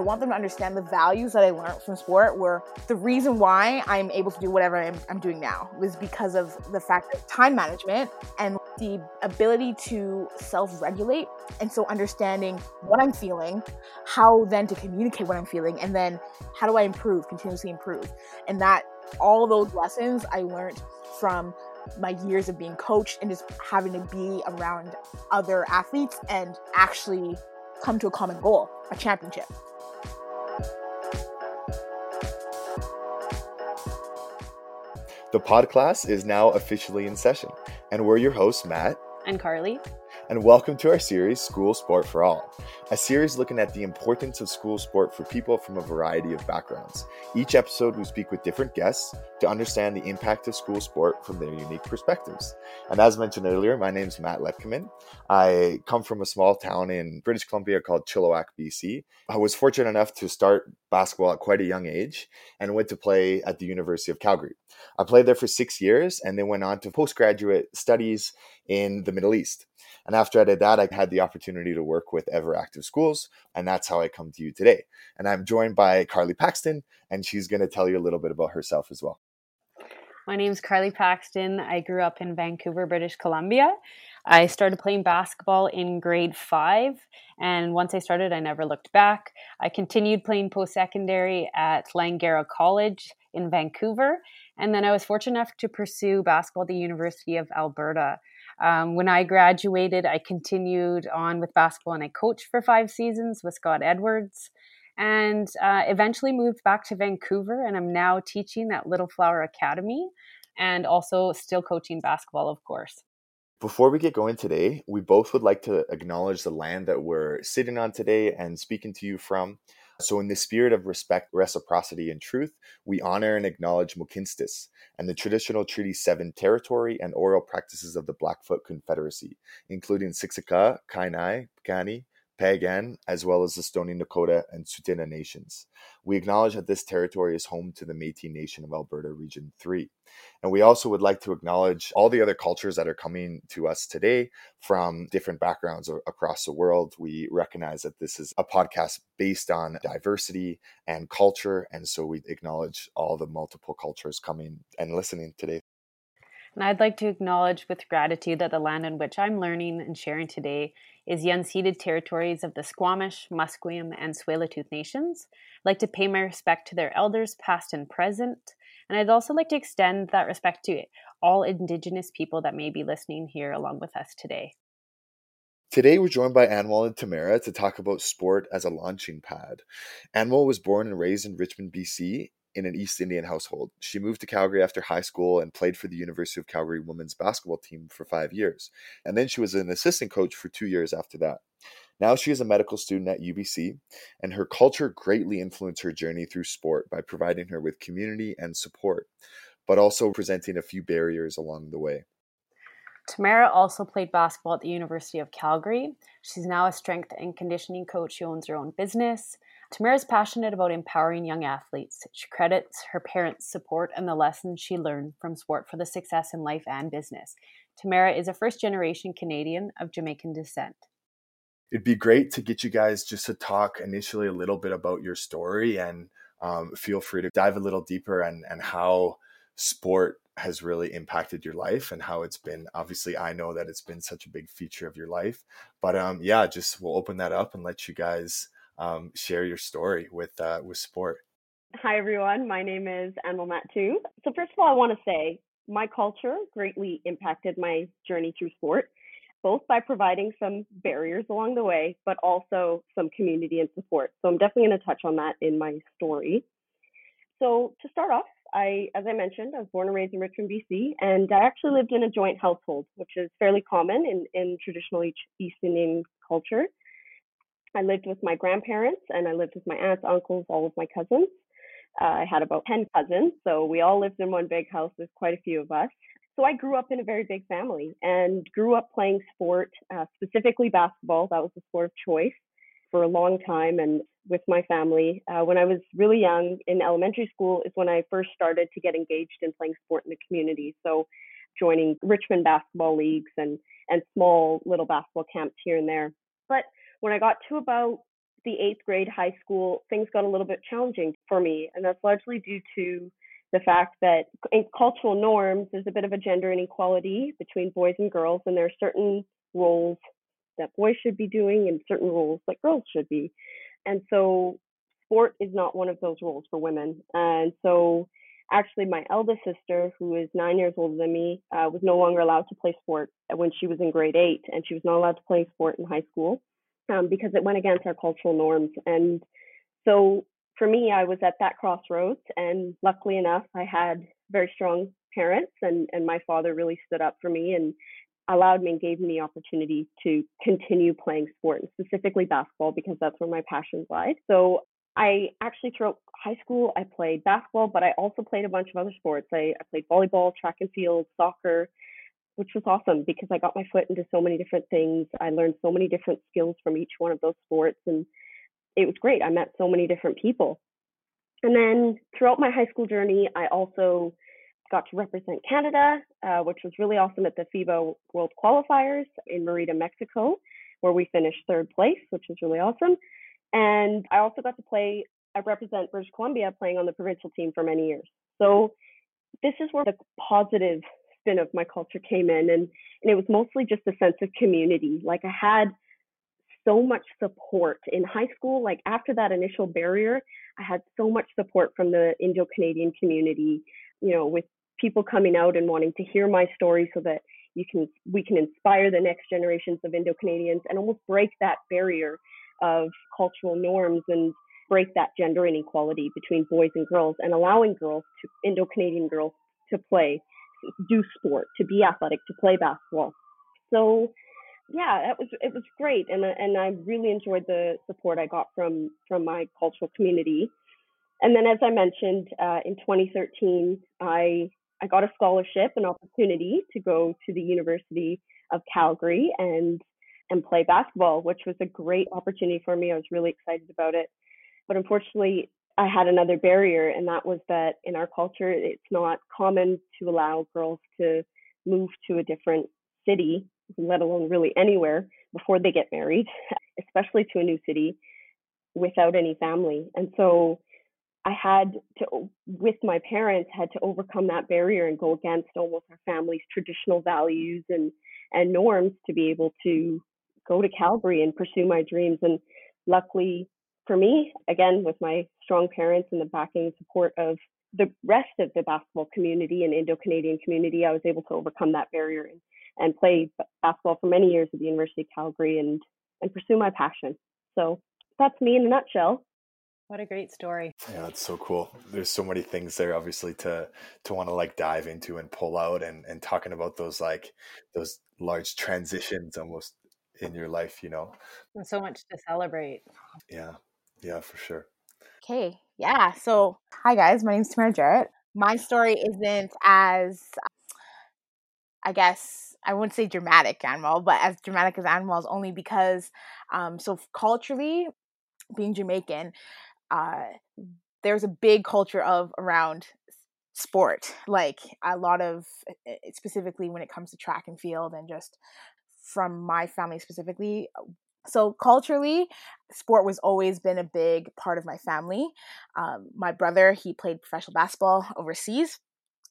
I want them to understand the values that I learned from sport were the reason why I'm able to do whatever I'm, I'm doing now was because of the fact that time management and the ability to self regulate. And so understanding what I'm feeling, how then to communicate what I'm feeling, and then how do I improve, continuously improve. And that all those lessons I learned from my years of being coached and just having to be around other athletes and actually come to a common goal, a championship. The pod class is now officially in session, and we're your hosts, Matt and Carlie and welcome to our series, School Sport for All, a series looking at the importance of school sport for people from a variety of backgrounds. Each episode, we speak with different guests to understand the impact of school sport from their unique perspectives. And as mentioned earlier, my name is Matt Letkeman. I come from a small town in British Columbia called Chilliwack, BC. I was fortunate enough to start basketball at quite a young age and went to play at the University of Calgary. I played there for six years and then went on to postgraduate studies in the Middle East. And after I did that, I had the opportunity to work with Ever Active Schools. And that's how I come to you today. And I'm joined by Carlie Paxton, and she's going to tell you a little bit about herself as well. My name is Carlie Paxton. I grew up in Vancouver, British Columbia. I started playing basketball in grade five, and once I started, I never looked back. I continued playing post secondary at Langara College in Vancouver, and then I was fortunate enough to pursue basketball at the University of Alberta. Um, when I graduated, I continued on with basketball and I coached for five seasons with Scott Edwards and uh, eventually moved back to Vancouver. And I'm now teaching at Little Flower Academy and also still coaching basketball, of course. Before we get going today, we both would like to acknowledge the land that we're sitting on today and speaking to you from. So, in the spirit of respect, reciprocity, and truth, we honor and acknowledge Mohkinstsis and the traditional Treaty 7 territory and oral practices of the Blackfoot Confederacy, including Siksika, Kainai, Piikani, Piikani, as well as the Stoney Nakoda and Tsuut'ina nations. We acknowledge that this territory is home to the Métis Nation of Alberta Region 3. And we also would like to acknowledge all the other cultures that are coming to us today from different backgrounds across the world. We recognize that this is a podcast based on diversity and culture. And so we acknowledge all the multiple cultures coming and listening today. And I'd like to acknowledge with gratitude that the land on which I'm learning and sharing today is the unceded territories of the Squamish, Musqueam, and Tsleil-Waututh nations. I'd like to pay my respect to their elders, past and present. And I'd also like to extend that respect to all Indigenous people that may be listening here along with us today. Today, we're joined by Anmol and Tamara to talk about sport as a launching pad. Anmol was born and raised in Richmond, BC, in an East Indian household. She moved to Calgary after high school and played for the University of Calgary women's basketball team for five years. And then she was an assistant coach for two years after that. Now she is a medical student at UBC, and her culture greatly influenced her journey through sport by providing her with community and support, but also presenting a few barriers along the way. Tamara also played basketball at the University of Calgary. She's now a strength and conditioning coach. She owns her own business. Tamara is passionate about empowering young athletes. She credits her parents' support and the lessons she learned from sport for the success in life and business. Tamara is a first generation Canadian of Jamaican descent. It'd be great to get you guys just to talk initially a little bit about your story and um, feel free to dive a little deeper and, and how sport has really impacted your life and how it's been obviously i know that it's been such a big feature of your life but um yeah just we'll open that up and let you guys um, share your story with uh, with sport. Hi everyone, my name is Anmol Mattu. So first of all, I want to say my culture greatly impacted my journey through sport, both by providing some barriers along the way, but also some community and support. So I'm definitely going to touch on that in my story. So to start off, I, as I mentioned, I was born and raised in Richmond, BC, and I actually lived in a joint household, which is fairly common in, in traditional East Indian culture. I lived with my grandparents and I lived with my aunts, uncles, all of my cousins. Uh, I had about 10 cousins, so we all lived in one big house. There's quite a few of us. So I grew up in a very big family and grew up playing sport, uh, specifically basketball. That was the sport of choice for a long time and with my family. Uh, when I was really young in elementary school is when I first started to get engaged in playing sport in the community. So joining Richmond basketball leagues and, and small little basketball camps here and there. But when I got to about the eighth grade high school, things got a little bit challenging for me. And that's largely due to the fact that in cultural norms, there's a bit of a gender inequality between boys and girls, and there are certain roles that boys should be doing and certain roles that girls should be. And so sport is not one of those roles for women. And so actually my eldest sister, who is nine years older than me, uh, was no longer allowed to play sport when she was in grade eight, and she was not allowed to play sport in high school um, because it went against our cultural norms. And so for me, I was at that crossroads, and luckily enough, I had very strong parents, and and my father really stood up for me and allowed me and gave me the opportunity to continue playing sport, and specifically basketball, because that's where my passions lied. So I actually throughout high school I played basketball, but I also played a bunch of other sports. I, I played volleyball, track and field, soccer, which was awesome because I got my foot into so many different things. I learned so many different skills from each one of those sports and it was great. I met so many different people. And then throughout my high school journey, I also got to represent Canada, uh, which was really awesome at the FIBA World Qualifiers in Merida, Mexico, where we finished third place, which was really awesome. And I also got to play, I represent British Columbia playing on the provincial team for many years. So this is where the positive spin of my culture came in. And, and it was mostly just a sense of community. Like I had so much support in high school. Like after that initial barrier, I had so much support from the Indo Canadian community, you know, with people coming out and wanting to hear my story so that you can we can inspire the next generations of Indo Canadians and almost break that barrier of cultural norms and break that gender inequality between boys and girls and allowing girls to Indo Canadian girls to play, do sport, to be athletic, to play basketball. So yeah, that was it was great, and and I really enjoyed the support I got from from my cultural community. And then, as I mentioned, uh, in 2013, I I got a scholarship, an opportunity to go to the University of Calgary and and play basketball, which was a great opportunity for me. I was really excited about it. But unfortunately, I had another barrier, and that was that in our culture, it's not common to allow girls to move to a different city, let alone really anywhere, before they get married, especially to a new city without any family. And so I had to, with my parents, had to overcome that barrier and go against almost our family's traditional values and and norms to be able to go to Calgary and pursue my dreams. And luckily for me, again, with my strong parents and the backing and support of the rest of the basketball community and Indo Canadian community, I was able to overcome that barrier and, and play basketball for many years at the University of Calgary and, and pursue my passion. So that's me in a nutshell. What a great story. Yeah, that's so cool. There's so many things there obviously to to want to like dive into and pull out and and talking about those like those large transitions almost in your life, you know. And so much to celebrate. Yeah. Yeah, for sure. Okay. Yeah. So, hi guys, my name is Tamara Jarrett. My story isn't as, I guess, I wouldn't say dramatic Anmol, but as dramatic as Anmol's only because, um, so culturally, being Jamaican, uh, there's a big culture of around sport like a lot of specifically when it comes to track and field and just from my family specifically. So culturally, sport was always been a big part of my family. Um, my brother, he played professional basketball overseas.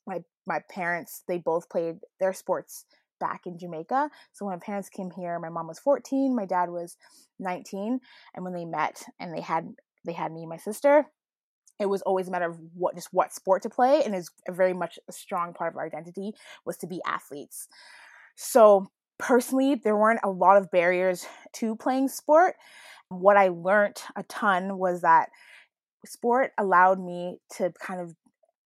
My my parents, they both played their sports back in Jamaica. So when my parents came here, my mom was 14, my dad was 19, and when they met and they had they had me and my sister, it was always a matter of what just what sport to play and is very much a strong part of our identity was to be athletes. So personally, there weren't a lot of barriers to playing sport. What I learned a ton was that sport allowed me to kind of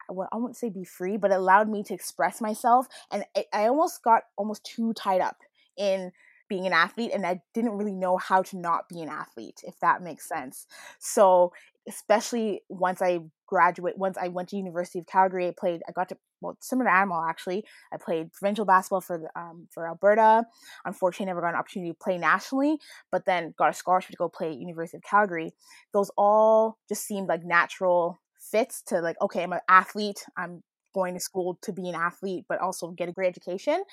well, I wouldn't say be free, but it allowed me to express myself. And it, I almost got almost too tied up in being an athlete, and I didn't really know how to not be an athlete, if that makes sense. So especially once I graduate, once I went to University of Calgary, I played. I got to well, similar to Anmol actually. I played provincial basketball for um, for Alberta. Unfortunately, never got an opportunity to play nationally, but then got a scholarship to go play at University of Calgary. Those all just seemed like natural fits to like, okay, I'm an athlete. I'm going to school to be an athlete, but also get a great education.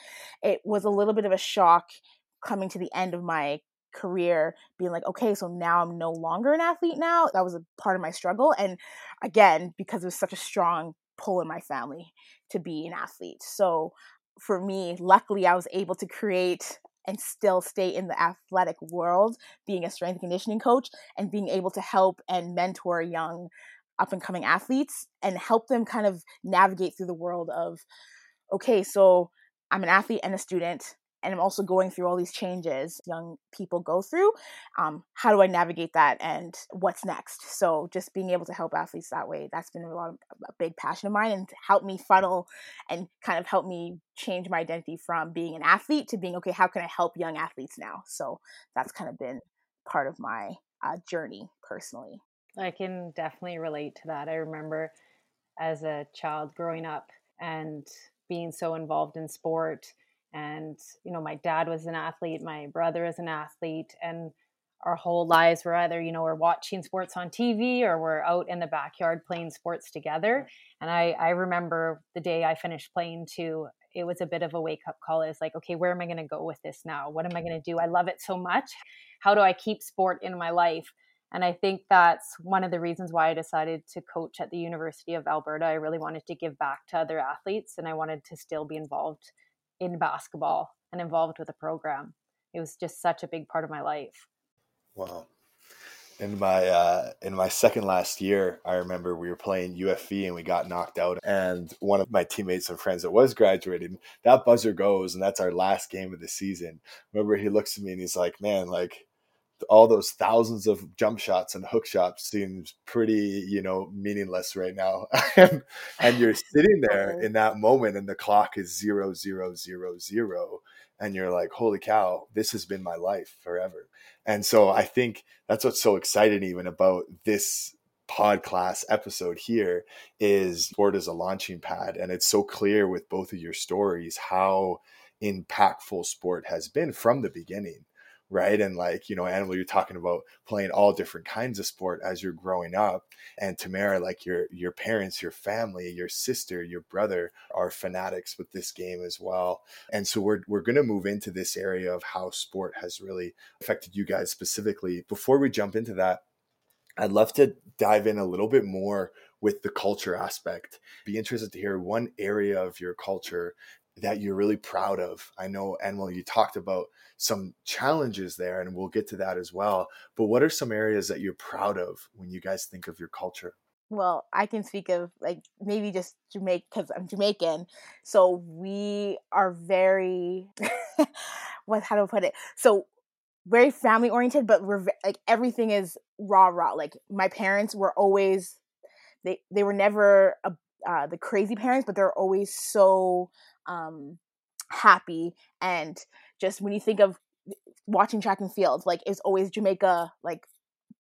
It was a little bit of a shock coming to the end of my career being like okay so now i'm no longer an athlete now that was a part of my struggle and again because it was such a strong pull in my family to be an athlete. So for me luckily i was able to create and still stay in the athletic world being a strength conditioning coach and being able to help and mentor young up and coming athletes and help them kind of navigate through the world of okay so i'm an athlete and a student and I'm also going through all these changes young people go through. Um, how do I navigate that and what's next? So just being able to help athletes that way, that's been a lot of a big passion of mine and help me funnel and kind of help me change my identity from being an athlete to being okay, how can I help young athletes now? So that's kind of been part of my uh, journey personally. I can definitely relate to that. I remember as a child growing up and being so involved in sport and you know my dad was an athlete my brother is an athlete and our whole lives were either you know we're watching sports on tv or we're out in the backyard playing sports together. And i i remember the day i finished playing too it was a bit of a wake up call. It's like okay where am i going to go with this now? What am i going to do? I love it so much. How do i keep sport in my life? And i think that's one of the reasons why i decided to coach at the university of alberta. I really wanted to give back to other athletes and i wanted to still be involved in basketball and involved with the program. It was just such a big part of my life. Wow. In my uh, in my second last year, I remember we were playing UFV and we got knocked out. And one of my teammates and friends that was graduating, that buzzer goes, and that's our last game of the season. Remember, he looks at me and he's like, "Man, like all those thousands of jump shots and hook shots seems pretty, you know, meaningless right now. and, you're sitting there in that moment and the clock is zero, zero, zero, zero. And you're like, holy cow, this has been my life forever. And so I think that's what's so exciting even about this podcast episode here is sport as a launching pad. And it's so clear with both of your stories how impactful sport has been from the beginning right? And like, you know, Anmol, you're talking about playing all different kinds of sport as you're growing up. And Tamara, like your your parents, your family, your sister, your brother are fanatics with this game as well. And so we're we're gonna move into this area of how sport has really affected you guys specifically. Before we jump into that, I'd love to dive in a little bit more with the culture aspect. Be interested to hear one area of your culture that you're really proud of. I know, Anmol, you talked about some challenges there, and we'll get to that as well. But what are some areas that you're proud of when you guys think of your culture? Well, I can speak of like maybe just Jamaica because I'm Jamaican. So we are very, what, how do I put it? So very family oriented, but we're like everything is raw, raw. Like my parents were always, they, they were never a, uh, the crazy parents, but they're always so um, happy and just when you think of watching track and field, like it's always Jamaica, like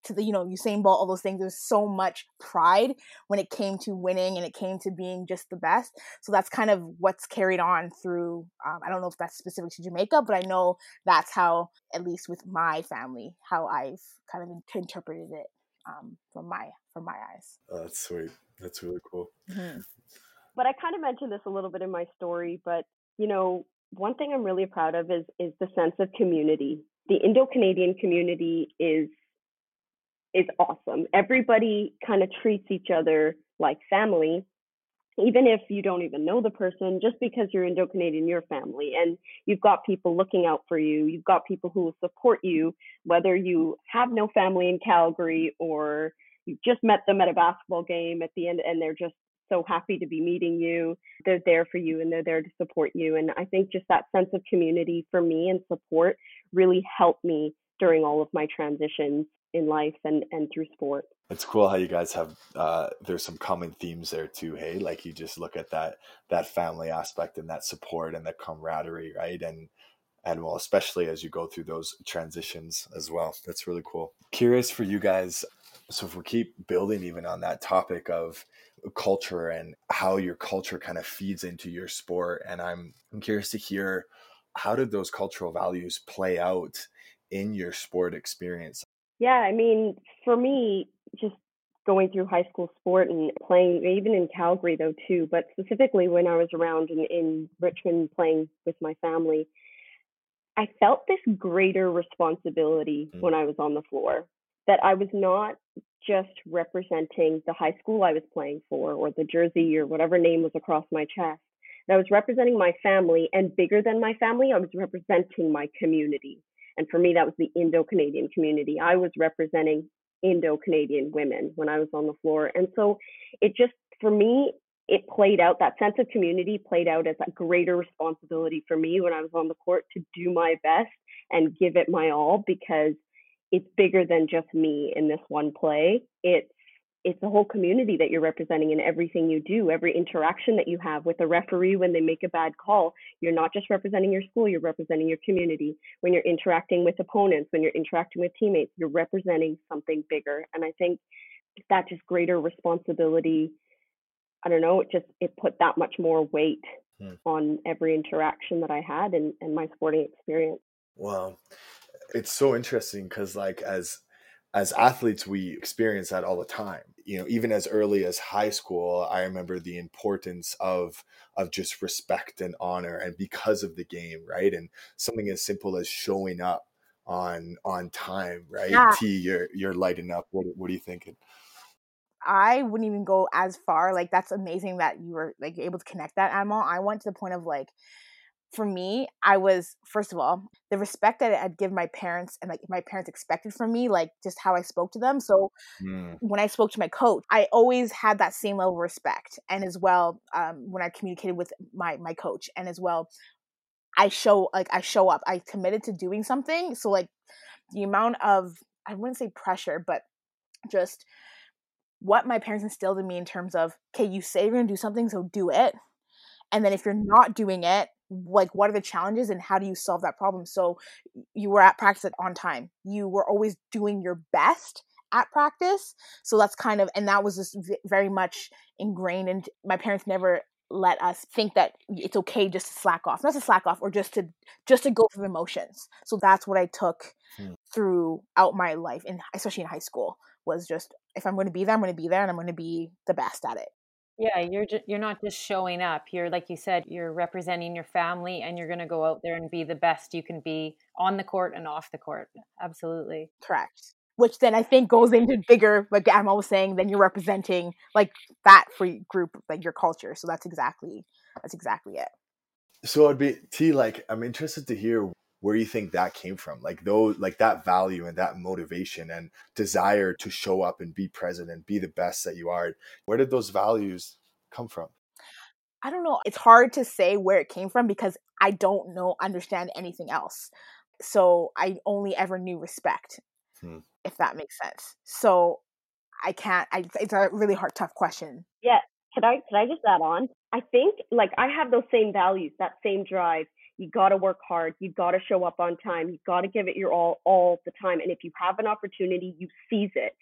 to the you know Usain Bolt, all those things. There's so much pride when it came to winning and it came to being just the best. So that's kind of what's carried on through. Um, I don't know if that's specific to Jamaica, but I know that's how, at least with my family, how I've kind of interpreted it um, from my from my eyes. Oh, that's sweet. That's really cool. Mm-hmm. But I kind of mentioned this a little bit in my story, but you know, one thing I'm really proud of is is the sense of community. The Indo-Canadian community is is awesome. Everybody kind of treats each other like family, even if you don't even know the person, just because you're Indo-Canadian, you're family. And you've got people looking out for you. You've got people who will support you, whether you have no family in Calgary or you just met them at a basketball game at the end and they're just so happy to be meeting you. They're there for you and they're there to support you. And I think just that sense of community for me and support really helped me during all of my transitions in life and, and through sport. It's cool how you guys have uh, there's some common themes there too. Hey, like you just look at that that family aspect and that support and that camaraderie, right? And and well, especially as you go through those transitions as well. That's really cool. Curious for you guys. So if we keep building even on that topic of culture and how your culture kind of feeds into your sport. And I'm, I'm curious to hear how did those cultural values play out in your sport experience? Yeah, I mean, for me, just going through high school sport and playing, even in Calgary though too, but specifically when I was around in, in Richmond playing with my family, I felt this greater responsibility mm. when I was on the floor that I was not just representing the high school I was playing for or the jersey or whatever name was across my chest. I was representing my family, and bigger than my family, I was representing my community. And for me, that was the Indo Canadian community. I was representing Indo Canadian women when I was on the floor. And so it just, for me, it played out, that sense of community played out as a greater responsibility for me when I was on the court to do my best and give it my all because it's bigger than just me in this one play. It's it's the whole community that you're representing in everything you do, every interaction that you have with a referee when they make a bad call. You're not just representing your school, you're representing your community. When you're interacting with opponents, when you're interacting with teammates, you're representing something bigger. And I think that just greater responsibility, I don't know, it just it put that much more weight hmm. on every interaction that I had and, and my sporting experience. Wow. It's so interesting because like as as athletes we experience that all the time you know even as early as high school i remember the importance of of just respect and honor and because of the game right and something as simple as showing up on on time right yeah. t you're you're lighting up what, what are you thinking I wouldn't even go as far. Like that's amazing that you were like able to connect that Anmol. I went to the point of like for me, I was first of all the respect that I'd give my parents and like my parents expected from me, like just how I spoke to them. So mm. when I spoke to my coach, I always had that same level of respect, and as well um, when I communicated with my my coach, and as well, I show like I show up. I committed to doing something. So like the amount of I wouldn't say pressure, but just what my parents instilled in me in terms of okay, you say you're gonna do something, so do it. And then if you're not doing it, like what are the challenges and how do you solve that problem? So you were at practice on time. You were always doing your best at practice. So that's kind of and that was just very much ingrained and my parents never let us think that it's okay just to slack off not to slack off or just to just to go through emotions so that's what i took hmm. throughout my life and especially in high school was just if i'm going to be there i'm going to be there and i'm going to be the best at it yeah, you're just, you're not just showing up. You're like you said, you're representing your family and you're going to go out there and be the best you can be on the court and off the court. Absolutely. Correct. Which then I think goes into bigger, like Emma was saying, then you're representing like that for group, like your culture. So that's exactly that's exactly it. So I'd be T like I'm interested to hear where do you think that came from like those like that value and that motivation and desire to show up and be present and be the best that you are where did those values come from? I don't know it's hard to say where it came from because i don't know understand anything else. So i only ever knew respect hmm. if that makes sense. So i can't I, it's a really hard tough question. Yeah can i can i just add on? I think like i have those same values that same drive you got to work hard you got to show up on time you got to give it your all all the time and if you have an opportunity you seize it.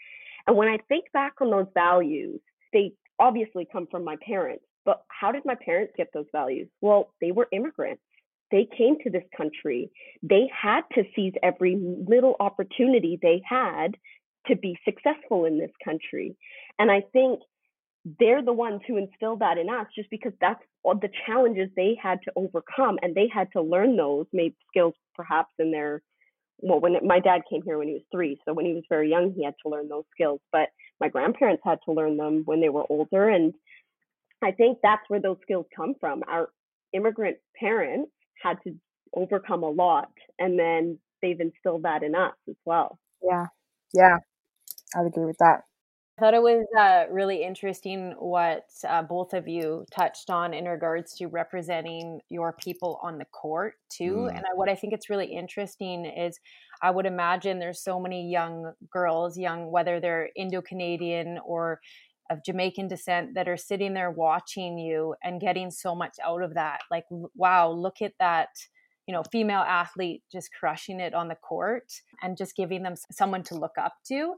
And when i think back on those values they obviously come from my parents but how did my parents get those values? Well they were immigrants. They came to this country. They had to seize every little opportunity they had to be successful in this country. And i think they're the ones who instilled that in us just because that's all the challenges they had to overcome and they had to learn those made skills perhaps in their well when it, my dad came here when he was three so when he was very young he had to learn those skills but my grandparents had to learn them when they were older and i think that's where those skills come from. Our immigrant parents had to overcome a lot and then they've instilled that in us as well. Yeah. Yeah. I would agree with that I thought it was uh, really interesting what uh, both of you touched on in regards to representing your people on the court too. Mm. And I, what I think it's really interesting is I would imagine there's so many young girls, young whether they're Indo Canadian or of Jamaican descent, that are sitting there watching you and getting so much out of that. Like, wow, look at that you know female athlete just crushing it on the court and just giving them someone to look up to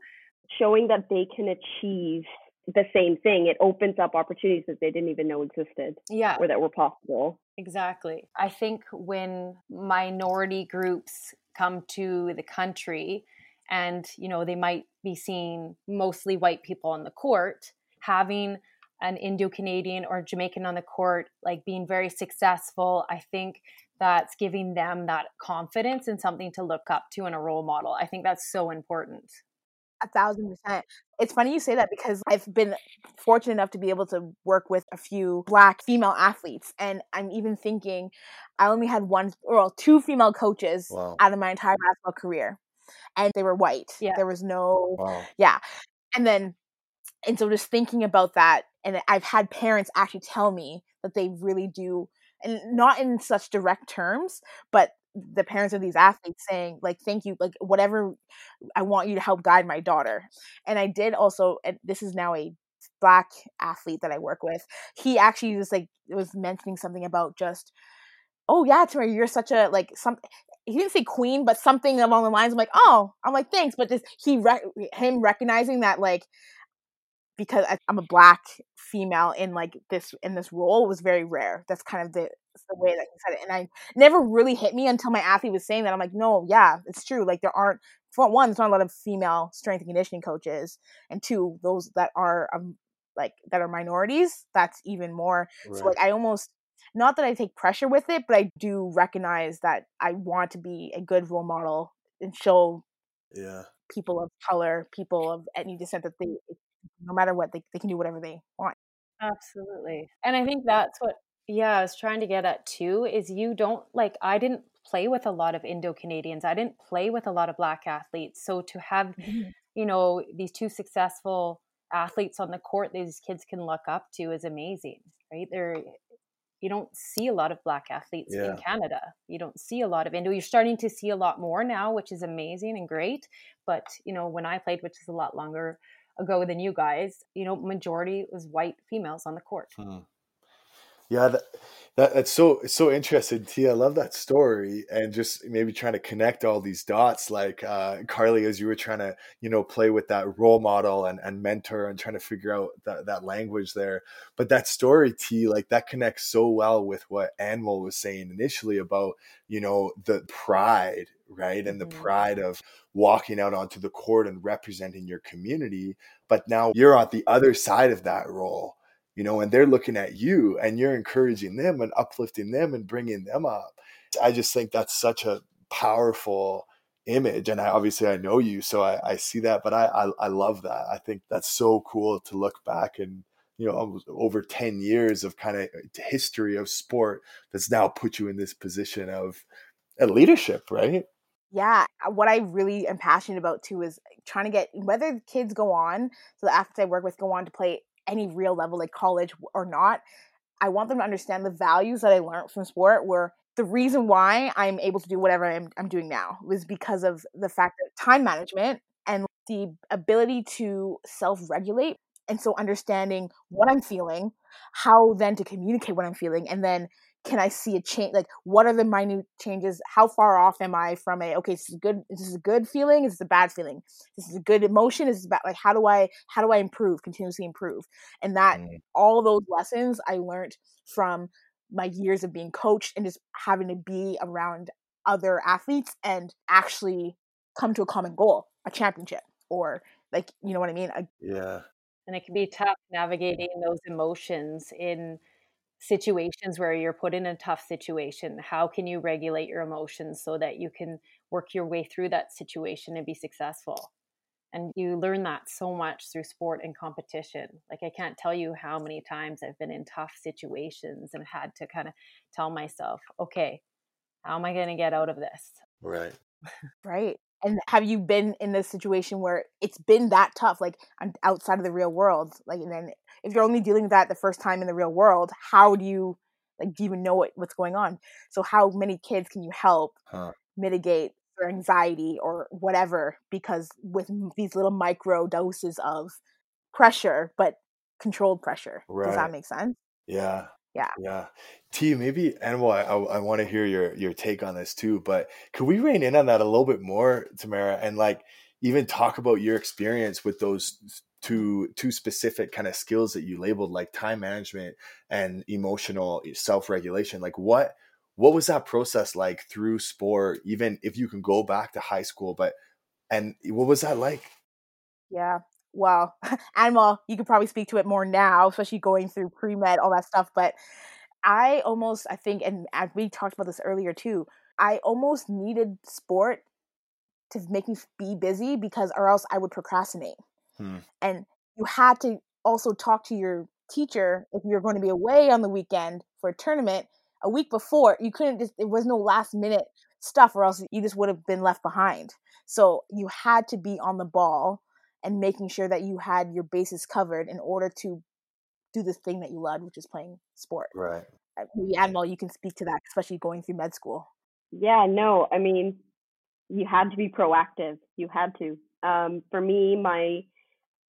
showing that they can achieve the same thing it opens up opportunities that they didn't even know existed yeah or that were possible exactly i think when minority groups come to the country and you know they might be seeing mostly white people on the court having an indo-canadian or jamaican on the court like being very successful i think that's giving them that confidence and something to look up to and a role model. I think that's so important. A thousand percent. It's funny you say that because I've been fortunate enough to be able to work with a few black female athletes. And I'm even thinking I only had one or well, two female coaches wow. out of my entire basketball career. And they were white. Yeah. There was no wow. yeah. And then and so just thinking about that and I've had parents actually tell me that they really do and not in such direct terms, but the parents of these mm-hmm. athletes saying like thank you like whatever i want you to help guide my daughter. And i did also and this is now a black athlete that i work with he actually just like was mentioning something about just oh yeah Tamara, you're such a like some he didn't say queen but something along the lines i'm like oh i'm like thanks but just he re- him recognizing that like because I'm a black female in like this in this role was very rare. That's kind of the the way that he said it, and I never really hit me until my athlete was saying that. I'm like, no, yeah, it's true. Like there aren't for one, there's not a lot of female strength and conditioning coaches, and two, those that are um like that are minorities, that's even more. Right. So like I almost not that I take pressure with it, but I do recognize that I want to be a good role model and show yeah people of color, people of any descent that they no matter what, they, they can do whatever they want. Absolutely. And I think that's what, yeah, I was trying to get at too is you don't like, I didn't play with a lot of Indo Canadians, I didn't play with a lot of Black athletes. So to have, mm-hmm. you know, these two successful athletes on the court these kids can look up to is amazing, right? They're, you don't see a lot of black athletes yeah. in Canada. You don't see a lot of Indo. You're starting to see a lot more now, which is amazing and great. But you know, when I played, which is a lot longer ago than you guys, you know, majority was white females on the court. Hmm. Yeah, that, that, that's so so interesting, T. I love that story, and just maybe trying to connect all these dots, like uh, Carlie, as you were trying to, you know, play with that role model and, and mentor, and trying to figure out that, that language there. But that story, T, like that connects so well with what Anmol was saying initially about, you know, the pride, right, and the mm-hmm. pride of walking out onto the court and representing your community. But now you're on the other side of that role you know, and they're looking at you and you're encouraging them and uplifting them and bringing them up. I just think that's such a powerful image. And I obviously I know you, so I, I see that, but I, I, I love that. I think that's so cool to look back and you know over 10 years of kind of uh, history of sport that's now put you in this position of uh, leadership right yeah uh, what i really am passionate about too is trying to get whether kids go on so the athletes i work with go on to play any real level, like college or not, I want them to understand the values that I learned from sport were the reason why I'm able to do whatever I'm, I'm doing now was because of the fact that time management and the ability to self regulate. And so understanding what I'm feeling, how then to communicate what I'm feeling, and then can I see a change? Like, what are the minute changes? How far off am I from a okay? This is good. This is a good feeling. Is this is a bad feeling. This is a good emotion. This is bad. Like, how do I how do I improve? Continuously improve. And that mm. all those lessons I learned from my years of being coached and just having to be around other athletes and actually come to a common goal, a championship, or like you know what I mean? A- yeah. And it can be tough navigating those emotions in situations where you're put in a tough situation how can you regulate your emotions so that you can work your way through that situation and be successful? And you learn that so much through sport and competition like i can't tell you how many times i've been in tough situations and had to kind of tell myself okay how am i going to get out of this? Right. Right and have you been in this situation where it's been that tough like outside of the real world? Like and then if you're only dealing with that the first time in the real world how do you like do you even know what, what's going on? So how many kids can you help huh. mitigate their anxiety or whatever because with these little micro doses of pressure but controlled pressure? Right. does that make sense? Yeah yeah. Yeah. T maybe and well i, I want to hear your your take on this too but could we rein in on that a little bit more tamara and like even talk about your experience with those two two specific kind of skills that you labeled like time management and emotional self-regulation? Like what what was that process like through sport even if you can go back to high school but and what was that like? Yeah well Anmol you could probably speak to it more now especially going through pre-med all that stuff but I almost, I think, and we talked about this earlier too. I almost needed sport to make me be busy because, or else I would procrastinate. Hmm. And you had to also talk to your teacher if you're going to be away on the weekend for a tournament a week before. You couldn't just, it was no last minute stuff, or else you just would have been left behind. So you had to be on the ball and making sure that you had your bases covered in order to do the thing that you loved, which is playing sport. Right. Maybe Anmol, you can speak to that, especially going through med school. Yeah, no, I mean, you had to be proactive. You had to. Um, for me, my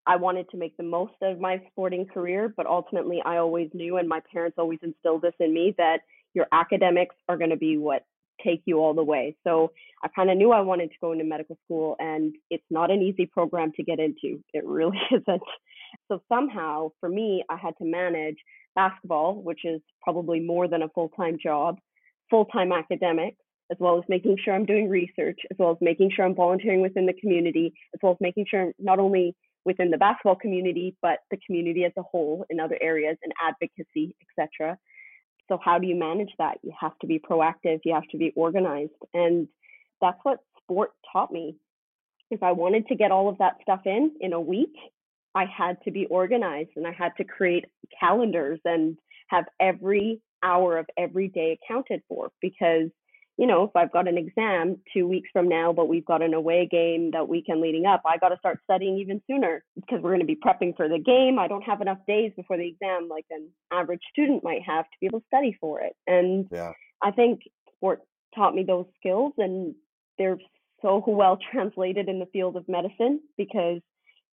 I wanted to make the most of my sporting career, but ultimately, I always knew, and my parents always instilled this in me that your academics are going to be what take you all the way. So I kind of knew I wanted to go into medical school, and it's not an easy program to get into. It really isn't. So somehow, for me, I had to manage basketball, which is probably more than a full time job, full time academics, as well as making sure I'm doing research, as well as making sure I'm volunteering within the community, as well as making sure not only within the basketball community, but the community as a whole in other areas and advocacy, etc. So how do you manage that? You have to be proactive, you have to be organized. And that's what sport taught me. If I wanted to get all of that stuff in in a week, I had to be organized and I had to create calendars and have every hour of every day accounted for because you know, if I've got an exam two weeks from now, but we've got an away game that weekend leading up, I got to start studying even sooner because we're going to be prepping for the game. I don't have enough days before the exam like an average student might have to be able to study for it. And yeah. I think sport taught me those skills and they're so well translated in the field of medicine because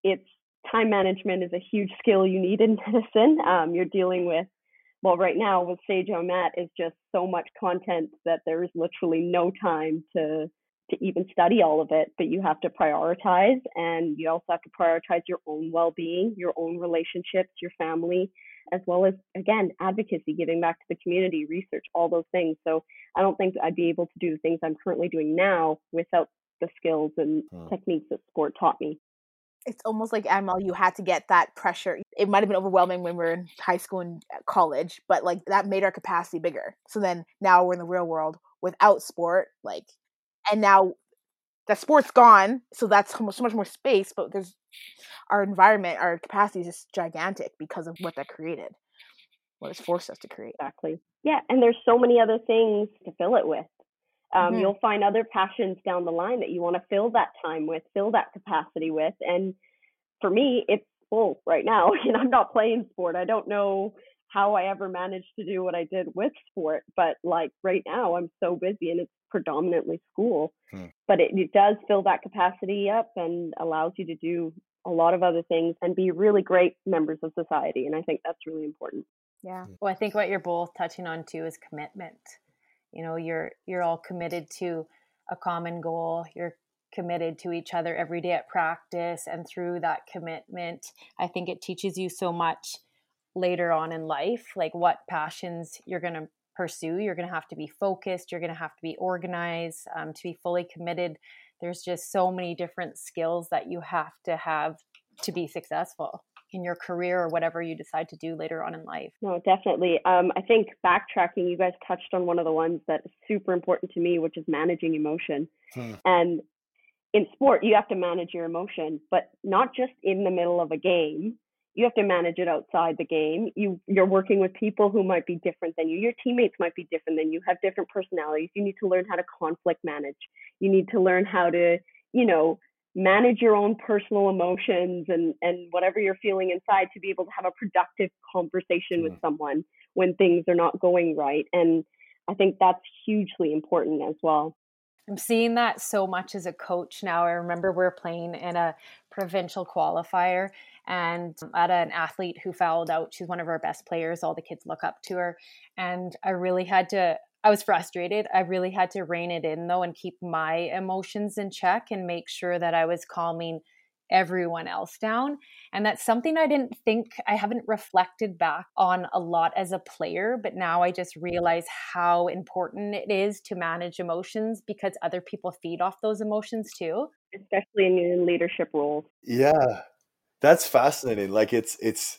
it's time management is a huge skill you need in medicine. Um, you're dealing with well, right now with Sage OMAT is just so much content that there is literally no time to to even study all of it, but you have to prioritize and you also have to prioritize your own well-being, your own relationships, your family, as well as again, advocacy, giving back to the community, research, all those things. So I don't think I'd be able to do the things I'm currently doing now without the skills and hmm. techniques that sport taught me it's almost like ML, you had to get that pressure. It might have been overwhelming when we are in high school and uh, college, but like that made our capacity bigger. So then now we're in the real world without sport, like, and now that sport's gone, so that's so much, more space. But there's our environment, our capacity is just gigantic because of what that created, what it's forced us to create. Exactly. Yeah, and there's so many other things to fill it with. Um, mm-hmm. You'll find other passions down the line that you want to fill that time with, fill that capacity with. And for me, it's full right now. And I'm not playing sport. I don't know how I ever managed to do what I did with sport, but like right now, I'm so busy and it's predominantly school. Hmm. But it, it does fill that capacity up and allows you to do a lot of other things and be really great members of society. And I think that's really important. Yeah. Well, I think what you're both touching on too is commitment you know you're you're all committed to a common goal you're committed to each other every day at practice and through that commitment i think it teaches you so much later on in life like what passions you're going to pursue you're going to have to be focused you're going to have to be organized um, to be fully committed there's just so many different skills that you have to have to be successful in your career or whatever you decide to do later on in life. No, definitely. Um, I think backtracking, you guys touched on one of the ones that is super important to me, which is managing emotion. Hmm. And in sport, you have to manage your emotion, but not just in the middle of a game. You have to manage it outside the game. You you're working with people who might be different than you. Your teammates might be different than you. Have different personalities. You need to learn how to conflict manage. You need to learn how to, you know, manage your own personal emotions and and whatever you're feeling inside to be able to have a productive conversation with mm. someone when things are not going right and i think that's hugely important as well i'm seeing that so much as a coach now. I remember we are playing in a provincial qualifier and um, at an athlete who fouled out. She's one of our best players. All the kids look up to her. And i really had to I was frustrated. I really had to rein it in though and keep my emotions in check and make sure that I was calming everyone else down. And that's something I didn't think I haven't reflected back on a lot as a player, but now I just realize how important it is to manage emotions because other people feed off those emotions too. Especially in your leadership roles. Yeah. That's fascinating. Like it's it's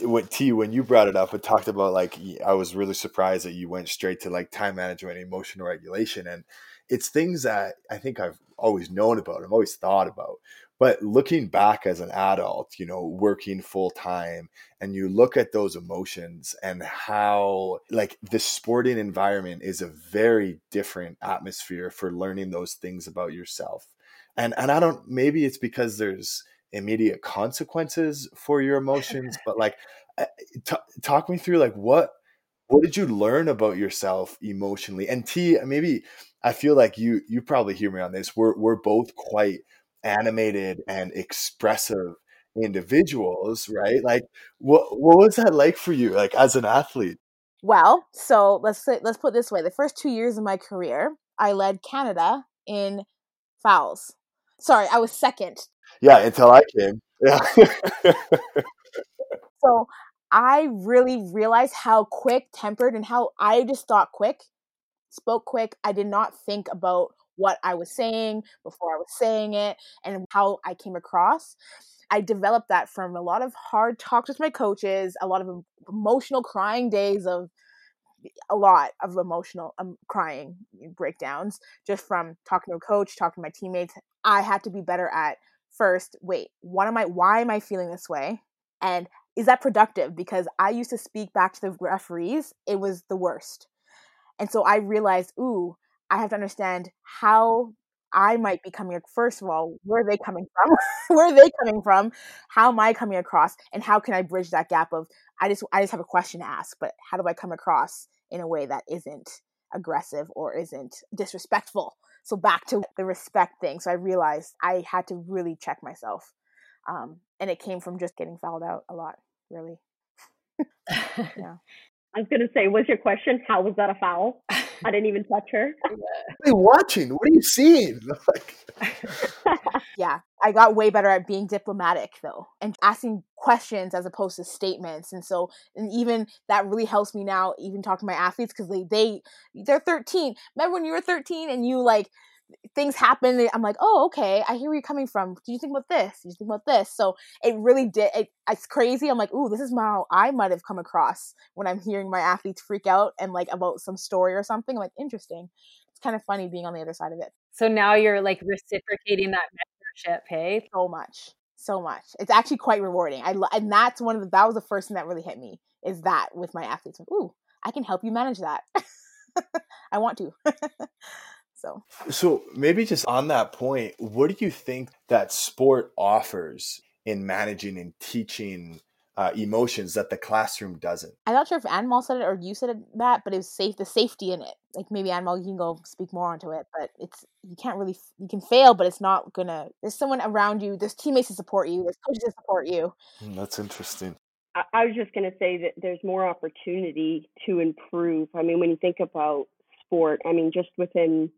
what T when you brought it up and talked about like I was really surprised that you went straight to like time management, emotional regulation, and it's things that I think I've always known about, I've always thought about. But looking back as an adult, you know, working full time, and you look at those emotions and how, like, the sporting environment is a very different atmosphere for learning those things about yourself. And and I don't maybe it's because there's immediate consequences for your emotions, but like, eh, t- talk me through like what what did you learn about yourself emotionally? And T, maybe I feel like you you probably hear me on this. We're we're both quite animated and expressive individuals, right? Like what what was that like for you like as an athlete? Well, so let's say, let's put this way. The first 2 years of my career, I led Canada in fouls. Sorry, I was second. Yeah, until I came. Yeah. so I really realized how quick tempered and how I just thought quick, spoke quick. I did not think about what I was saying before I was saying it and how I came across. I developed that from a lot of hard talks with my coaches, a lot of emotional crying days of a lot of emotional um, crying breakdowns just from talking to a coach, talking to my teammates. I had to be better at first, wait, what am I why am I feeling this way? And is that productive? Because I used to speak back to the referees, it was the worst. And so I realized, ooh, I have to understand how I might be coming. First of all, where are they coming from? where are they coming from? How am I coming across? And how can I bridge that gap of I just I just have a question to ask, but how do I come across in a way that isn't aggressive or isn't disrespectful? So back to the respect thing. So I realized I had to really check myself, um, and it came from just getting fouled out a lot. Really. yeah. I was gonna say, was your question how was that a foul? I didn't even touch her. What are you watching? What are you seeing? yeah, I got way better at being diplomatic though, and asking questions as opposed to statements. And so, and even that really helps me now, even talking to my athletes because they they they're 13. Remember when you were 13 and you like things happen i'm like oh okay i hear where you're coming from. Do you think about this? Do you think about this? So it really did it, it's crazy i'm like ooh this is how i might have come across when i'm hearing my athletes freak out and like about some story or something. I'm like interesting. It's kind of funny being on the other side of it. So now you're like reciprocating that mentorship hey? So much so much. It's actually quite rewarding. I and that's one of the that was the first thing that really hit me is that with my athletes like, ooh i can help you manage that. I want to So, so maybe just on that point, what do you think that sport offers in managing and teaching uh, emotions that the classroom doesn't? I'm not sure if Anmol said it or you said it, that, but it was safe the safety in it. Like maybe Anmol, you can go speak more onto it, but it's you can't really you can fail, but it's not gonna. There's someone around you. There's teammates to support you. There's coaches to support you. Mm, that's interesting. I was just going to say that there's more opportunity to improve. I mean, when you think about sport, I mean, just within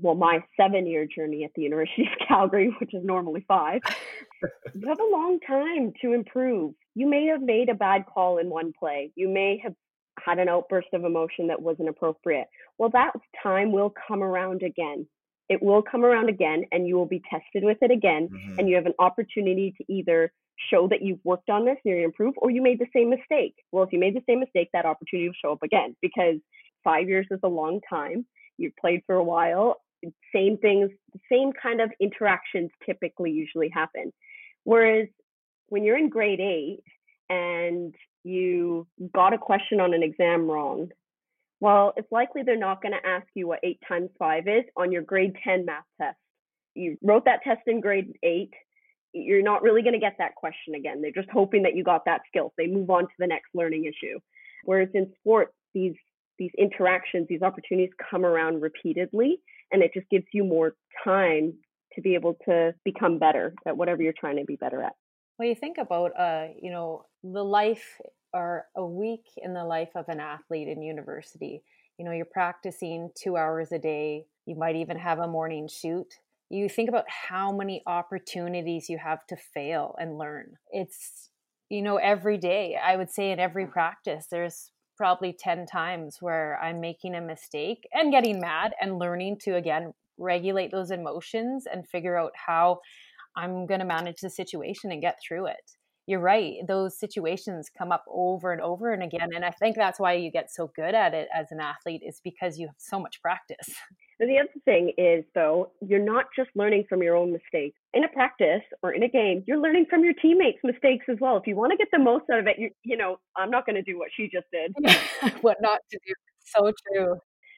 well, my seven year journey at the University of Calgary, which is normally five, you have a long time to improve. You may have made a bad call in one play. You may have had an outburst of emotion that wasn't appropriate. Well, that time will come around again. It will come around again, and you will be tested with it again. Mm-hmm. And you have an opportunity to either show that you've worked on this and you're improve, or you made the same mistake. Well, if you made the same mistake, that opportunity will show up again because five years is a long time you've played for a while, same things, same kind of interactions typically usually happen. Whereas when you're in grade eight and you got a question on an exam wrong, well, it's likely they're not going to ask you what eight times five is on your grade 10 math test. You wrote that test in grade eight. You're not really going to get that question again. They're just hoping that you got that skill. They move on to the next learning issue. Whereas in sports, these these interactions, these opportunities come around repeatedly, and it just gives you more time to be able to become better at whatever you're trying to be better at. Well, you think about, uh, you know, the life or a week in the life of an athlete in university. You know, you're practicing two hours a day. You might even have a morning shoot. You think about how many opportunities you have to fail and learn. It's, you know, every day. I would say in every practice, there's probably 10 times where I'm making a mistake and getting mad and learning to again regulate those emotions and figure out how I'm going to manage the situation and get through it. you're right. Those situations come up over and over and again. And I think that's why you get so good at it as an athlete is because you have so much practice. And the other thing is, though, you're not just learning from your own mistakes. In a practice or in a game, you're learning from your teammates' mistakes as well. If you want to get the most out of it, you, you know, I'm not going to do what she just did. what not to do. So true.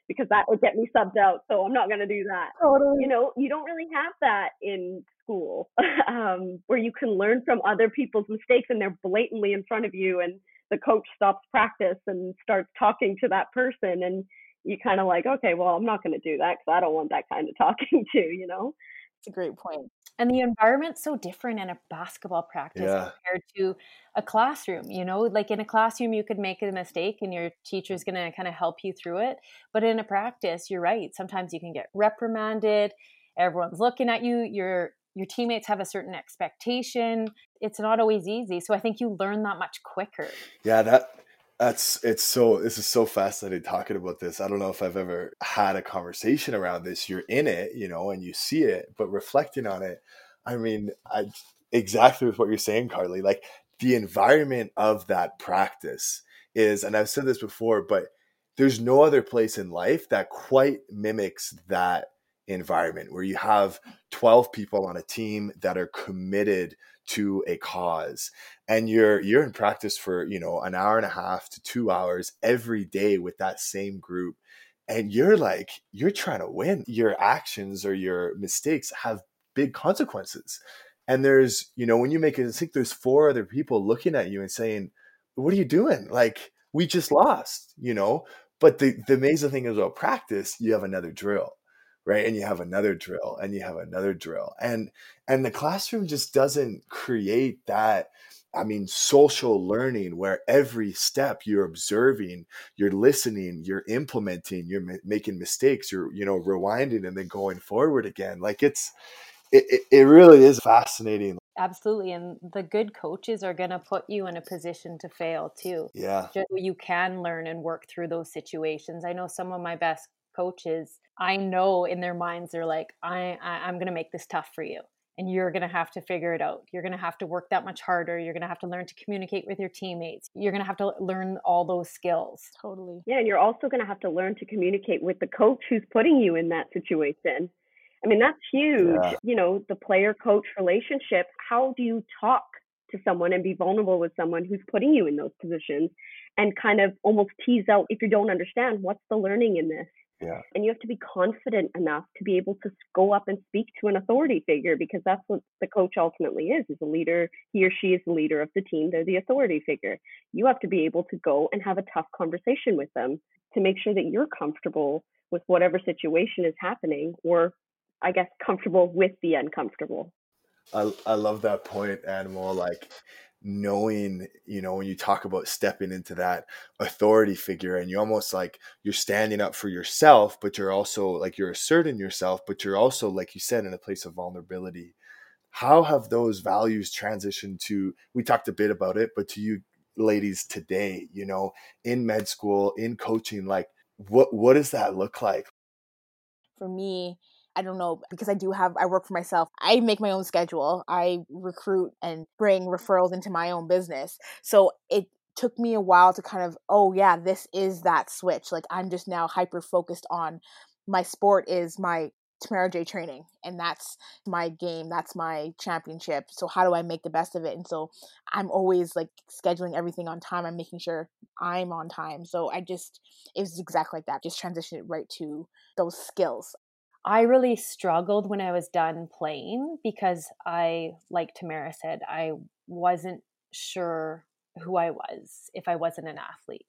Because that would get me subbed out. So I'm not going to do that. Totally. You know, you don't really have that in school um, where you can learn from other people's mistakes and they're blatantly in front of you and the coach stops practice and starts talking to that person and you kind of like, okay, well, I'm not going to do that because I don't want that kind of talking to, you know? It's a great point. And the environment's so different in a basketball practice yeah. compared to a classroom. You know, like in a classroom, you could make a mistake and your teacher's going to kind of help you through it. But in a practice, you're right. Sometimes you can get reprimanded. Everyone's looking at you. Your your teammates have a certain expectation. It's not always easy. So I think you learn that much quicker. Yeah, that that's it's so this is so fascinating talking about this. I don't know if I've ever had a conversation around this. You're in it, you know, and you see it, but reflecting on it, I mean, I exactly with what you're saying, Carlie. Like the environment of that practice is, and I've said this before, but there's no other place in life that quite mimics that environment where you have 12 people on a team that are committed to a cause and you're you're in practice for you know an hour and a half to 2 hours every day with that same group and you're like you're trying to win. Your actions or your mistakes have big consequences and there's you know when you make a mistake there's four other people looking at you and saying what are you doing? Like we just lost you know? But the, the amazing thing is about practice you have another drill right and you have another drill and you have another drill and and the classroom just doesn't create that I mean, social learning where every step you're observing, you're listening, you're implementing, you're making mistakes, you're, you know, rewinding and then going forward again. Like it's, it, it really is fascinating. Absolutely. And the good coaches are going to put you in a position to fail too. Yeah. So you can learn and work through those situations. I know some of my best coaches, I know in their minds they're like, I, I I'm gonna make this tough for you. And you're going to have to figure it out. You're going to have to work that much harder. You're going to have to learn to communicate with your teammates. You're going to have to learn all those skills. Totally. Yeah. And you're also going to have to learn to communicate with the coach who's putting you in that situation. I mean, that's huge. Yeah. You know, the player coach relationship. How do you talk to someone and be vulnerable with someone who's putting you in those positions and kind of almost tease out if you don't understand what's the learning in this yeah. And you have to be confident enough to be able to go up and speak to an authority figure because that's what the coach ultimately is, is a leader. He or she is the leader of the team. They're the authority figure. You have to be able to go and have a tough conversation with them to make sure that you're comfortable with whatever situation is happening or I guess comfortable with the uncomfortable. I, I love that point, Anmol. Like knowing you know when you talk about stepping into that authority figure and you almost like you're standing up for yourself but you're also like you're asserting yourself but you're also like you said in a place of vulnerability. How have those values transitioned to we talked a bit about it but to you ladies today you know in med school in coaching like what what does that look like? For me I don't know, because I do have, I work for myself. I make my own schedule. I recruit and bring referrals into my own business. So it took me a while to kind of, oh, yeah, this is that switch. Like I'm just now hyper focused on my sport is my Tamara J training and that's my game that's my championship so how do I make the best of it and so I'm always like scheduling everything on time I'm making sure I'm on time so I just it was exactly like that just transitioned it right to those skills I really struggled when I was done playing because I, like Tamara said, I wasn't sure who I was if I wasn't an athlete.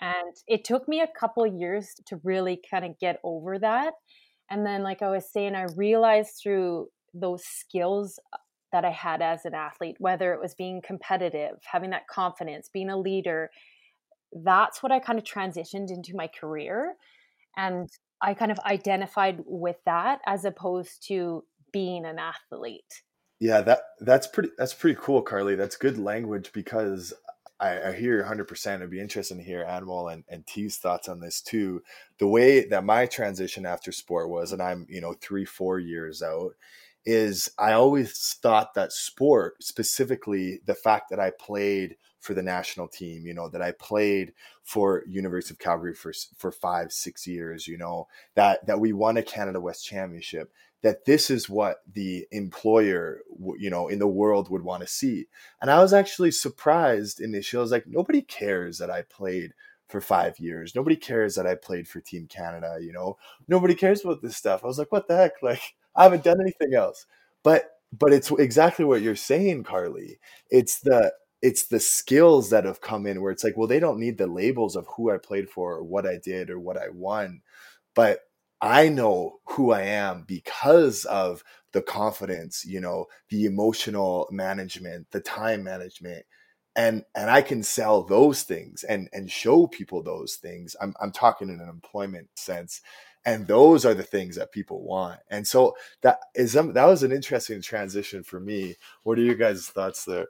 And it took me a couple years to really kind of get over that. And then, like I was saying, I realized through those skills uh, that I had as an athlete, whether it was being competitive, having that confidence, being a leader, that's what I kind of transitioned into my career. And I kind of identified with that as opposed to being an athlete. Yeah, that that's pretty that's pretty cool, Carlie. That's good language because I, I hear 100%. I'd be interested to hear Anmol and, and T's thoughts on this too. The way that my transition after sport was, and I'm, you know, three, four years out, is I always thought that sport, specifically the fact that I played for the national team, you know, that I played for University of Calgary for for 5 6 years, you know, that that we won a Canada West championship, that this is what the employer you know in the world would want to see. And I was actually surprised initially. I was like nobody cares that I played for five years. Nobody cares that I played for Team Canada, you know. Nobody cares about this stuff. I was like, what the heck? Like I haven't done anything else. But but it's exactly what you're saying, Carlie. It's the it's the skills that have come in where it's like, well, they don't need the labels of who I played for or what I did or what I won, but I know who I am because of the confidence, you know, the emotional management, the time management. And and I can sell those things and and show people those things. I'm I'm talking in an employment sense and those are the things that people want. And so that is that was an interesting transition for me. What are your guys thoughts there?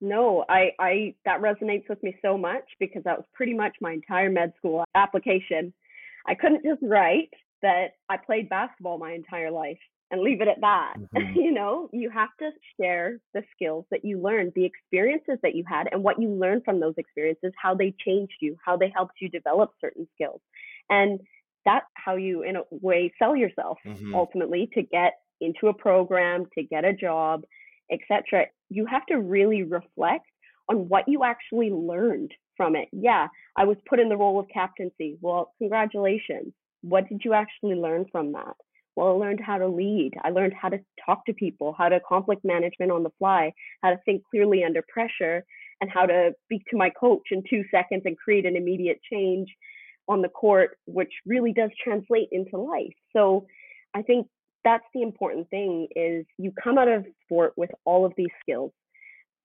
No i i that resonates with me so much because that was pretty much my entire med school application. I couldn't just write that i played basketball my entire life and leave it at that. Mm-hmm. you know you have to share the skills that you learned the experiences that you had and what you learned from those experiences how they changed you how they helped you develop certain skills. And that's how you in a way sell yourself mm-hmm. ultimately to get into a program to get a job etc you have to really reflect on what you actually learned from it. Yeah i was put in the role of captaincy. Well congratulations. What did you actually learn from that? Well i learned how to lead. I learned how to talk to people how to conflict management on the fly how to think clearly under pressure and how to speak to my coach in two seconds and create an immediate change on the court, which really does translate into life. So I think that's the important thing is you come out of sport with all of these skills,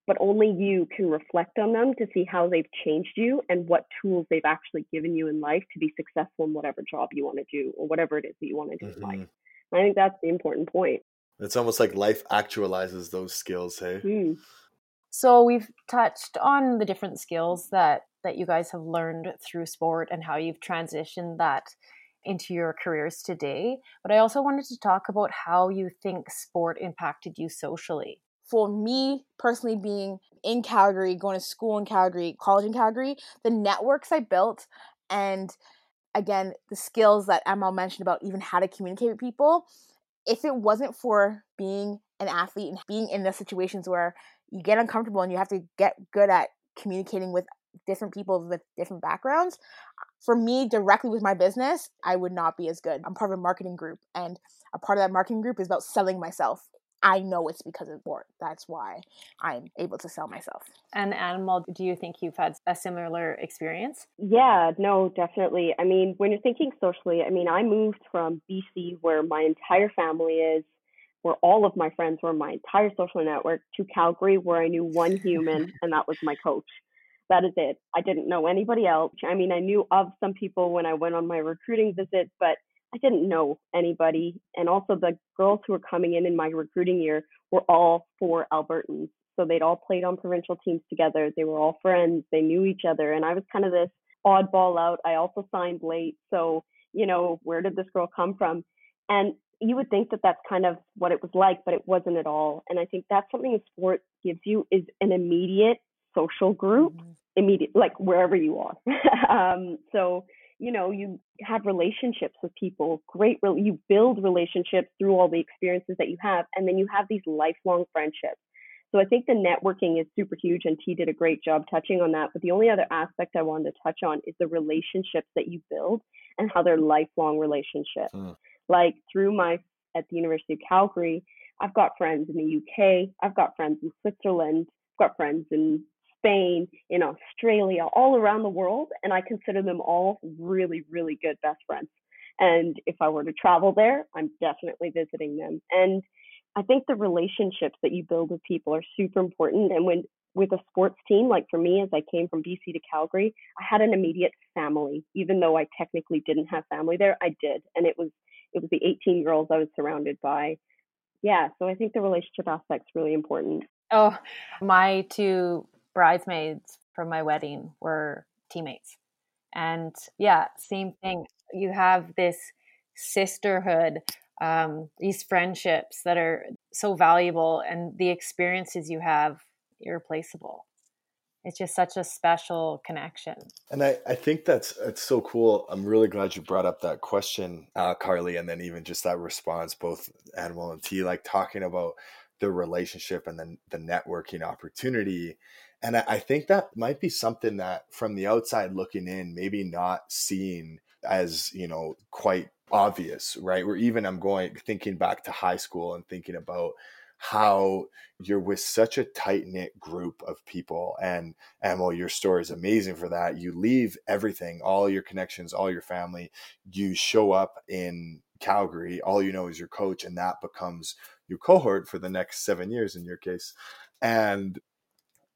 but only you can reflect on them to see how they've changed you and what tools they've actually given you in life to be successful in whatever job you want to do or whatever it is that you want to do mm-hmm. in life. Mm-hmm. I think that's the important point. It's almost like life actualizes those skills, hey? Mm. So we've touched on the different skills that that you guys have learned through sport and how you've transitioned that into your careers today. But I also wanted to talk about how you think sport impacted you socially. For me personally, being in Calgary, going to school in Calgary, college in Calgary, the networks I built, and again, the skills that Emma mentioned about even how to communicate with people, if it wasn't for being an athlete and being in the situations where you get uncomfortable and you have to get good at communicating with different people with different backgrounds. For me, directly with my business, I would not be as good. I'm part of a marketing group, and a part of that marketing group is about selling myself. I know it's because of sport. That's why I'm able to sell myself. And Anmol, do you think you've had a similar experience? Yeah, no, definitely. I mean, when you're thinking socially, I mean, I moved from BC, where my entire family is, where all of my friends were, my entire social network, to Calgary, where I knew one human, and that was my coach that is it. I didn't know anybody else. I mean, I knew of some people when I went on my recruiting visit, but I didn't know anybody. And also, the girls who were coming in in my recruiting year were all four Albertans. So they'd all played on provincial teams together. They were all friends. They knew each other. And I was kind of this oddball out. I also signed late. So, you know, where did this girl come from? And you would think that that's kind of what it was like, but it wasn't at all. And I think that's something sport gives you is an immediate social group mm-hmm. immediate like wherever you are um, so you know you have relationships with people great re- you build relationships through all the experiences that you have and then you have these lifelong friendships so i think the networking is super huge and t did a great job touching on that but the only other aspect i wanted to touch on is the relationships that you build and how they're lifelong relationships mm. like through my at the university of calgary i've got friends in the uk i've got friends in switzerland i've got friends in Spain, in Australia, all around the world, and I consider them all really, really good best friends. And if I were to travel there, I'm definitely visiting them. And I think the relationships that you build with people are super important. And when with a sports team, like for me, as I came from BC to Calgary, I had an immediate family. Even though I technically didn't have family there, I did, and it was it was the 18 girls I was surrounded by. Yeah, so I think the relationship aspect's really important. Oh, my two bridesmaids from my wedding were teammates. And yeah, same thing. You have this sisterhood um, these friendships that are so valuable and the experiences you have irreplaceable it's just such a special connection and i, I think that's it's so cool i'm really glad you brought up that question uh, carlie and then even just that response both anmol and t like talking about the relationship and then the networking opportunity and I, I think that might be something that from the outside looking in maybe not seen as you know quite obvious right? Or even i'm going thinking back to high school and thinking about how you're with such a tight knit group of people. And and well your story is amazing for that you leave everything all your connections all your family you show up in calgary all you know is your coach and that becomes your cohort for the next seven years in your case. And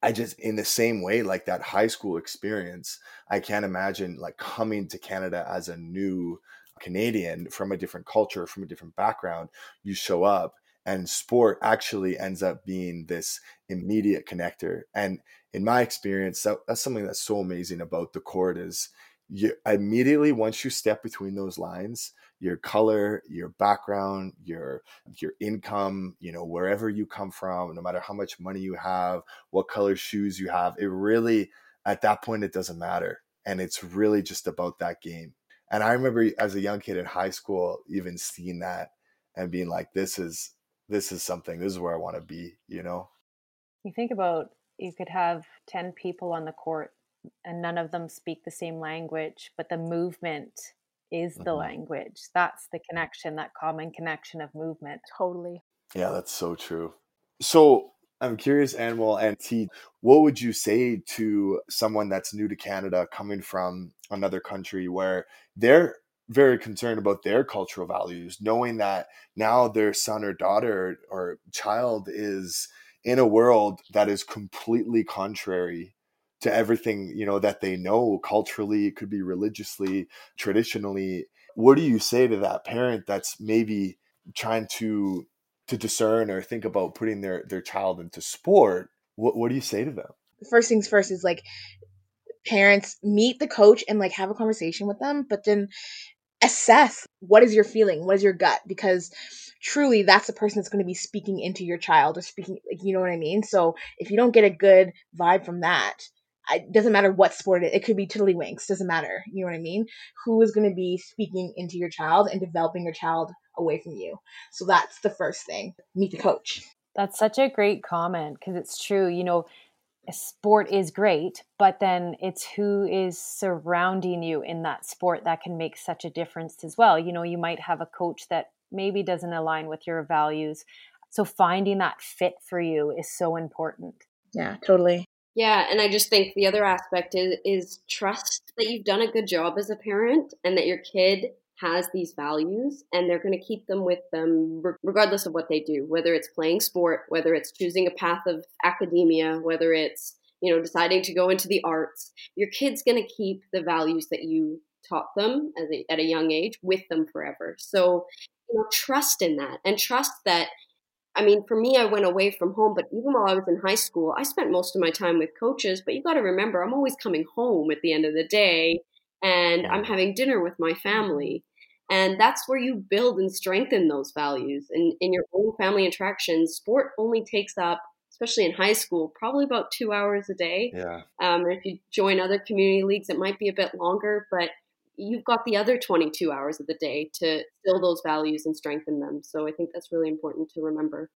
I just in the same way like that high school experience I can't imagine like coming to Canada as a new Canadian from a different culture from a different background. You show up and sport actually ends up being this immediate connector. And in my experience that, that's something that's so amazing about the court is you immediately once you step between those lines your color your background your your income you know wherever you come from no matter how much money you have what color shoes you have it really at that point it doesn't matter and it's really just about that game and i remember as a young kid in high school even seeing that and being like this is this is something this is where i want to be you know? You think about you could have 10 people on the court and none of them speak the same language but the movement is the mm-hmm. language. That's the connection that common connection of movement. Totally. Yeah that's so true. So i'm curious anmol and t what would you say to someone that's new to canada coming from another country where they're very concerned about their cultural values knowing that now their son or daughter or child is in a world that is completely contrary to everything you know that they know culturally it could be religiously traditionally. What do you say to that parent that's maybe trying to to discern or think about putting their their child into sport? What what do you say to them? First things first is like parents meet the coach and like have a conversation with them but then assess what is your feeling what is your gut? Because truly that's the person that's going to be speaking into your child or speaking like you know what i mean? So if you don't get a good vibe from that it doesn't matter what sport it, it could be tiddlywinks doesn't matter you know what i mean? Who is going to be speaking into your child and developing your child away from you? So that's the first thing meet the coach. That's such a great comment because it's true you know sport is great but then it's who is surrounding you in that sport that can make such a difference as well. You know you might have a coach that maybe doesn't align with your values. So finding that fit for you is so important. Yeah totally yeah, and I just think the other aspect is is trust that you've done a good job as a parent and that your kid has these values and they're going to keep them with them regardless of what they do, whether it's playing sport, whether it's choosing a path of academia, whether it's, you know, deciding to go into the arts. Your kid's going to keep the values that you taught them a, at a young age with them forever. So, you know, trust in that and trust that I mean, for me, I went away from home, but even while I was in high school, I spent most of my time with coaches. But you got to remember, I'm always coming home at the end of the day and I'm having dinner with my family. And that's where you build and strengthen those values. And in your own family interactions, sport only takes up, especially in high school, probably about two hours a day. Yeah. Um, if you join other community leagues, it might be a bit longer, but you've got the other 22 hours of the day to fill those values and strengthen them. So I think that's really important to remember.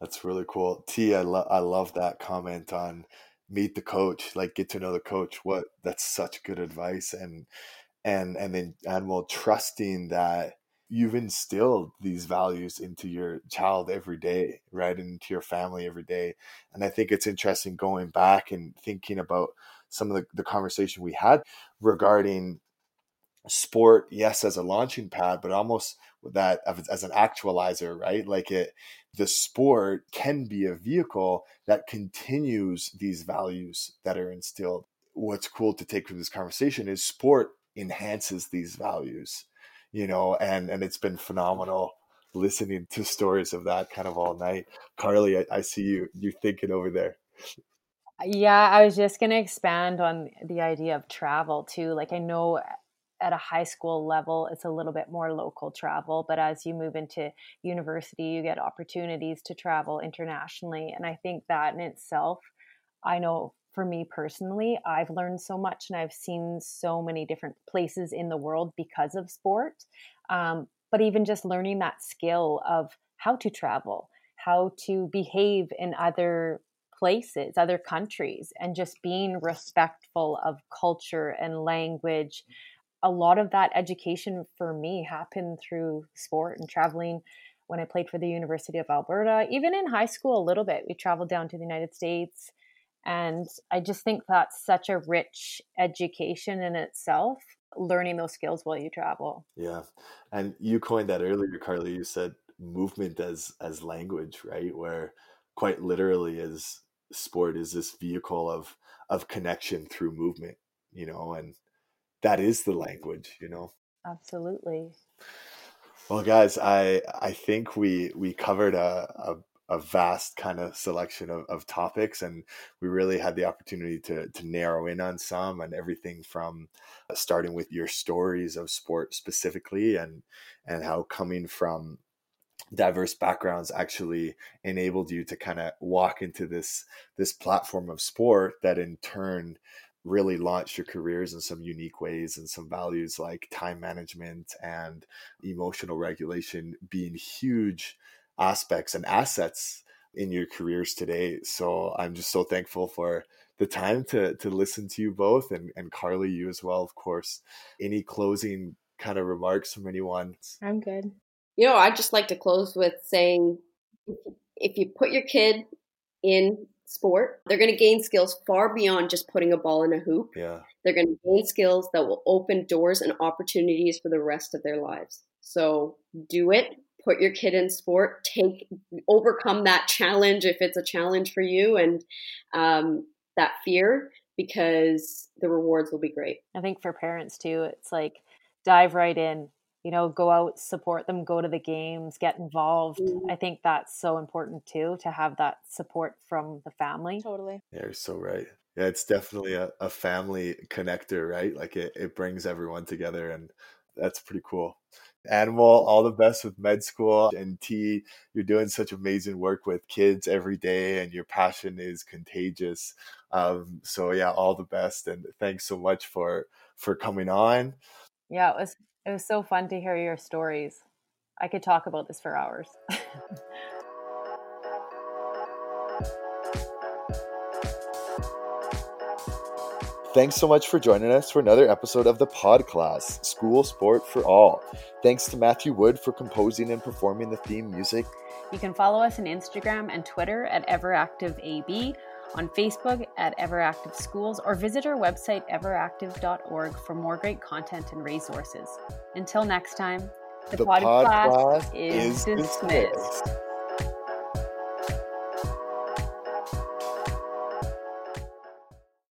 That's really cool. T, I love I love that comment on meet the coach, like get to know the coach. What that's such good advice and and and then and while trusting that you've instilled these values into your child every day, right? Into your family every day. And I think it's interesting going back and thinking about some of the, the conversation we had regarding sport yes as a launching pad but almost that as an actualizer right? Like it the sport can be a vehicle that continues these values that are instilled. What's cool to take from this conversation is sport enhances these values you know and and it's been phenomenal listening to stories of that kind of all night. Carlie i, I see you you thinking over there. Yeah i was just going to expand on the idea of travel too. Like i know at a high school level, it's a little bit more local travel. But as you move into university, you get opportunities to travel internationally. And I think that in itself, I know for me personally, I've learned so much and I've seen so many different places in the world because of sport. Um, but even just learning that skill of how to travel, how to behave in other places, other countries, and just being respectful of culture and language. A lot of that education for me happened through sport and traveling when I played for the University of Alberta. Even in high school, a little bit. We traveled down to the United States. And I just think that's such a rich education in itself, learning those skills while you travel. Yeah. And you coined that earlier, Carlie. You said movement as as language, right? Where quite literally as sport is this vehicle of of connection through movement, you know, and that is the language, you know. Absolutely. Well, guys, I I think we we covered a, a a vast kind of selection of, of topics and we really had the opportunity to to narrow in on some and everything from uh, starting with your stories of sport specifically and and how coming from diverse backgrounds actually enabled you to kind of walk into this this platform of sport that in turn really launched your careers in some unique ways and some values like time management and emotional regulation being huge aspects and assets in your careers today. So i'm just so thankful for the time to to listen to you both and and carlie you as well of course. Any closing kind of remarks from anyone? I'm good. You know, I'd just like to close with saying if you put your kid in sport, they're going to gain skills far beyond just putting a ball in a hoop. Yeah. They're going to gain skills that will open doors and opportunities for the rest of their lives. So do it. Put your kid in sport. Take overcome that challenge if it's a challenge for you, and um, that fear because the rewards will be great. I think for parents too, it's like dive right in you know go out support them go to the games get involved mm-hmm. i think that's so important too to have that support from the family totally yeah you're so right yeah it's definitely a, a family connector right like it, it brings everyone together and that's pretty cool Anmol, all the best with med school and T. You're doing such amazing work with kids every day, and your passion is contagious. Um, so yeah, all the best, and thanks so much for for coming on. Yeah, it was it was so fun to hear your stories. I could talk about this for hours. Thanks so much for joining us for another episode of the Pod Class School Sport for All. Thanks to Matthew Wood for composing and performing the theme music. You can follow us on Instagram and Twitter at EverActiveAB on Facebook at Everactive Schools or visit our website everactive.org for more great content and resources. Until next time, the, the pod, pod, class, class is, is dismissed. dismissed.